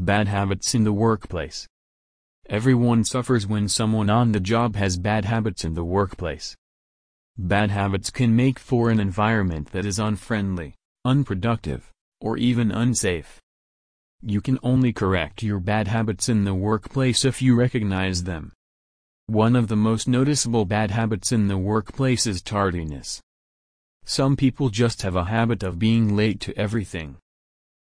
Bad habits in the workplace. Everyone suffers when someone on the job has bad habits in the workplace. Bad habits can make for an environment that is unfriendly, unproductive, or even unsafe. You can only correct your bad habits in the workplace if you recognize them. One of the most noticeable bad habits in the workplace is tardiness. Some people just have a habit of being late to everything.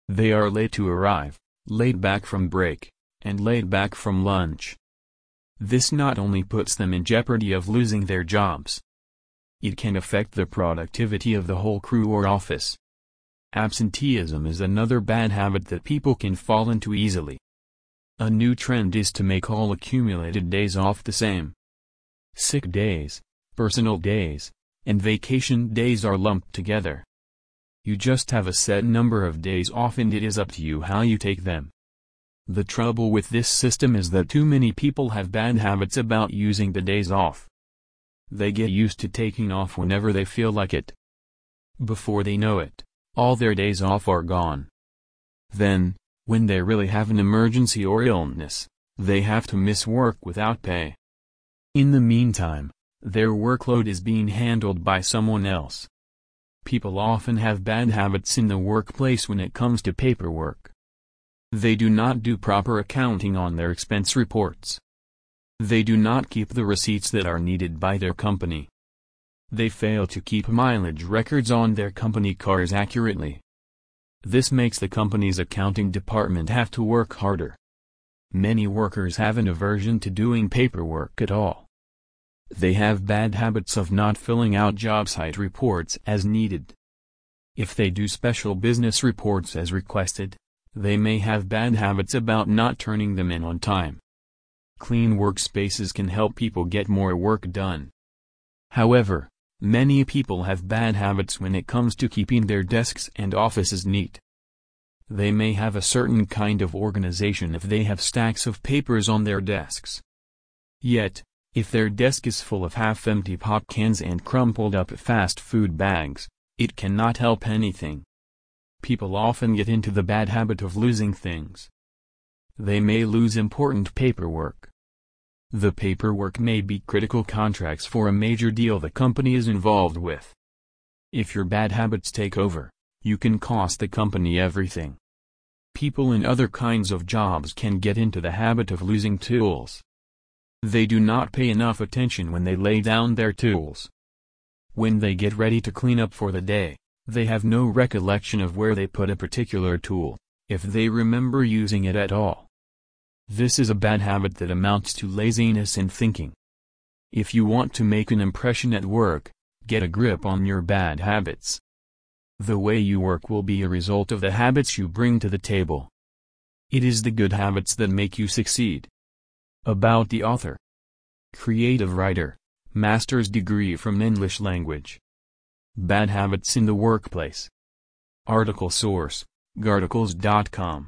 They are late to arrive, late back from break, and laid back from lunch. This not only puts them in jeopardy of losing their jobs, it can affect the productivity of the whole crew or office. Absenteeism is another bad habit that people can fall into easily. A new trend is to make all accumulated days off the same. Sick days, personal days, and vacation days are lumped together. You just have a set number of days off and it is up to you how you take them. The trouble with this system is that too many people have bad habits about using the days off. They get used to taking off whenever they feel like it. Before they know it, all their days off are gone. Then, when they really have an emergency or illness, they have to miss work without pay. In the meantime, their workload is being handled by someone else. People often have bad habits in the workplace when it comes to paperwork. They do not do proper accounting on their expense reports. They do not keep the receipts that are needed by their company. They fail to keep mileage records on their company cars accurately. This makes the company's accounting department have to work harder. Many workers have an aversion to doing paperwork at all. They have bad habits of not filling out job site reports as needed. If they do special business reports as requested, they may have bad habits about not turning them in on time. Clean workspaces can help people get more work done. However, many people have bad habits when it comes to keeping their desks and offices neat. They may have a certain kind of organization if they have stacks of papers on their desks. Yet, if their desk is full of half-empty pop cans and crumpled up fast food bags, it cannot help anything. People often get into the bad habit of losing things. They may lose important paperwork. The paperwork may be critical contracts for a major deal the company is involved with. If your bad habits take over, you can cost the company everything. People in other kinds of jobs can get into the habit of losing tools. They do not pay enough attention when they lay down their tools. When they get ready to clean up for the day, they have no recollection of where they put a particular tool, if they remember using it at all. This is a bad habit that amounts to laziness in thinking. If you want to make an impression at work, get a grip on your bad habits. The way you work will be a result of the habits you bring to the table. It is the good habits that make you succeed. About the author. Creative writer, master's degree from English language. Bad habits in the workplace. Article source, Garticles.com